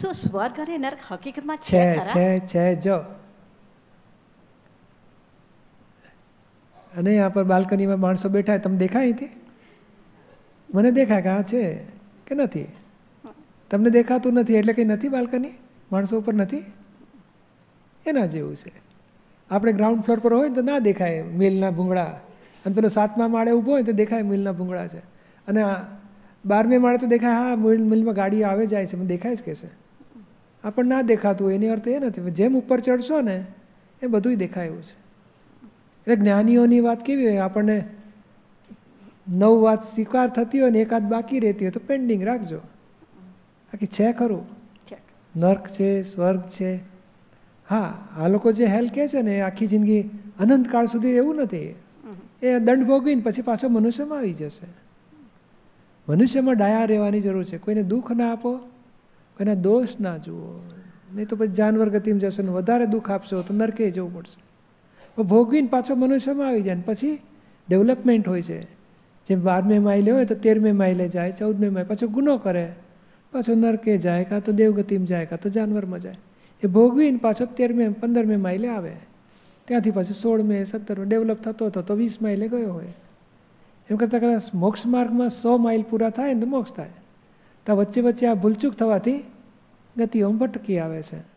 શું સ્વર્ગ અને નર્ક હકીકતમાં છે છે છે જો. અને આ પર બાલ્કનીમાં માણસો બેઠા તમને દેખાય અહીંથી? મને દેખાય કે આ છે કે નથી? તમને દેખાતું નથી એટલે કંઈ નથી બાલ્કની? માણસો ઉપર નથી? એના જેવું છે. આપણે ગ્રાઉન્ડ ફ્લોર પર હોય તો ના દેખાય મિલના ભૂંગળા. અને પેલો સાતમા માળે ઊભો હોય તો દેખાય મિલના ભૂંગળા છે. અને આ બારમે માળે તો દેખાય હા મિલ મિલમાં ગાડી આવે જાય છે મને દેખાય જ કે છે. આપણને ના દેખાતું એની અર્થ એ નથી. જેમ ઉપર ચડશો ને એ બધુંય દેખાય એવું છે. એટલે જ્ઞાનીઓની વાત કેવી હોય? આપણને નવ વાત સ્વીકાર થતી હોય ને એકાદ બાકી રહેતી હોય તો પેન્ડિંગ રાખજો. બાકી છે ખરું? નર્ક છે સ્વર્ગ છે. હા આ લોકો જે હેલ કહે છે ને એ આખી જિંદગી અનંતકાળ સુધી એવું નથી. એ દંડ ભોગવીને પછી પાછો મનુષ્યમાં આવી જશે. મનુષ્યમાં ડાયા રહેવાની જરૂર છે. કોઈને દુઃખ ના આપો, કોઈના દોષ ના જુઓ. નહીં તો પછી જાનવર ગતિમાં જશો ને વધારે દુઃખ આપશો તો નરકે જવું પડશે. ભોગવીને પાછો મનુષ્યમાં આવી જાય ને પછી ડેવલપમેન્ટ હોય છે. જેમ બારમે માઇલે હોય તો તેરમે માઇલે જાય, ચૌદમે માઇલ, પાછો ગુનો કરે. પાછો નરકે જાય, કાં તો દેવગતિમાં જાય, કાં તો જાનવરમાં જાય. એ ભોગવીને પાછો તેરમે, પંદરમે માઇલે આવે. ત્યાંથી પાછું સોળમે, સત્તરમે ડેવલપ થતો થતો વીસ માઇલે ગયો હોય. એમ કરતાં કદાચ મોક્ષ માર્ગમાં સો માઇલ પૂરા થાય ને મોક્ષ થાય. તો વચ્ચે વચ્ચે આ ભૂલચૂક થવાથી ગતિઓમાં ભટકી આવે છે.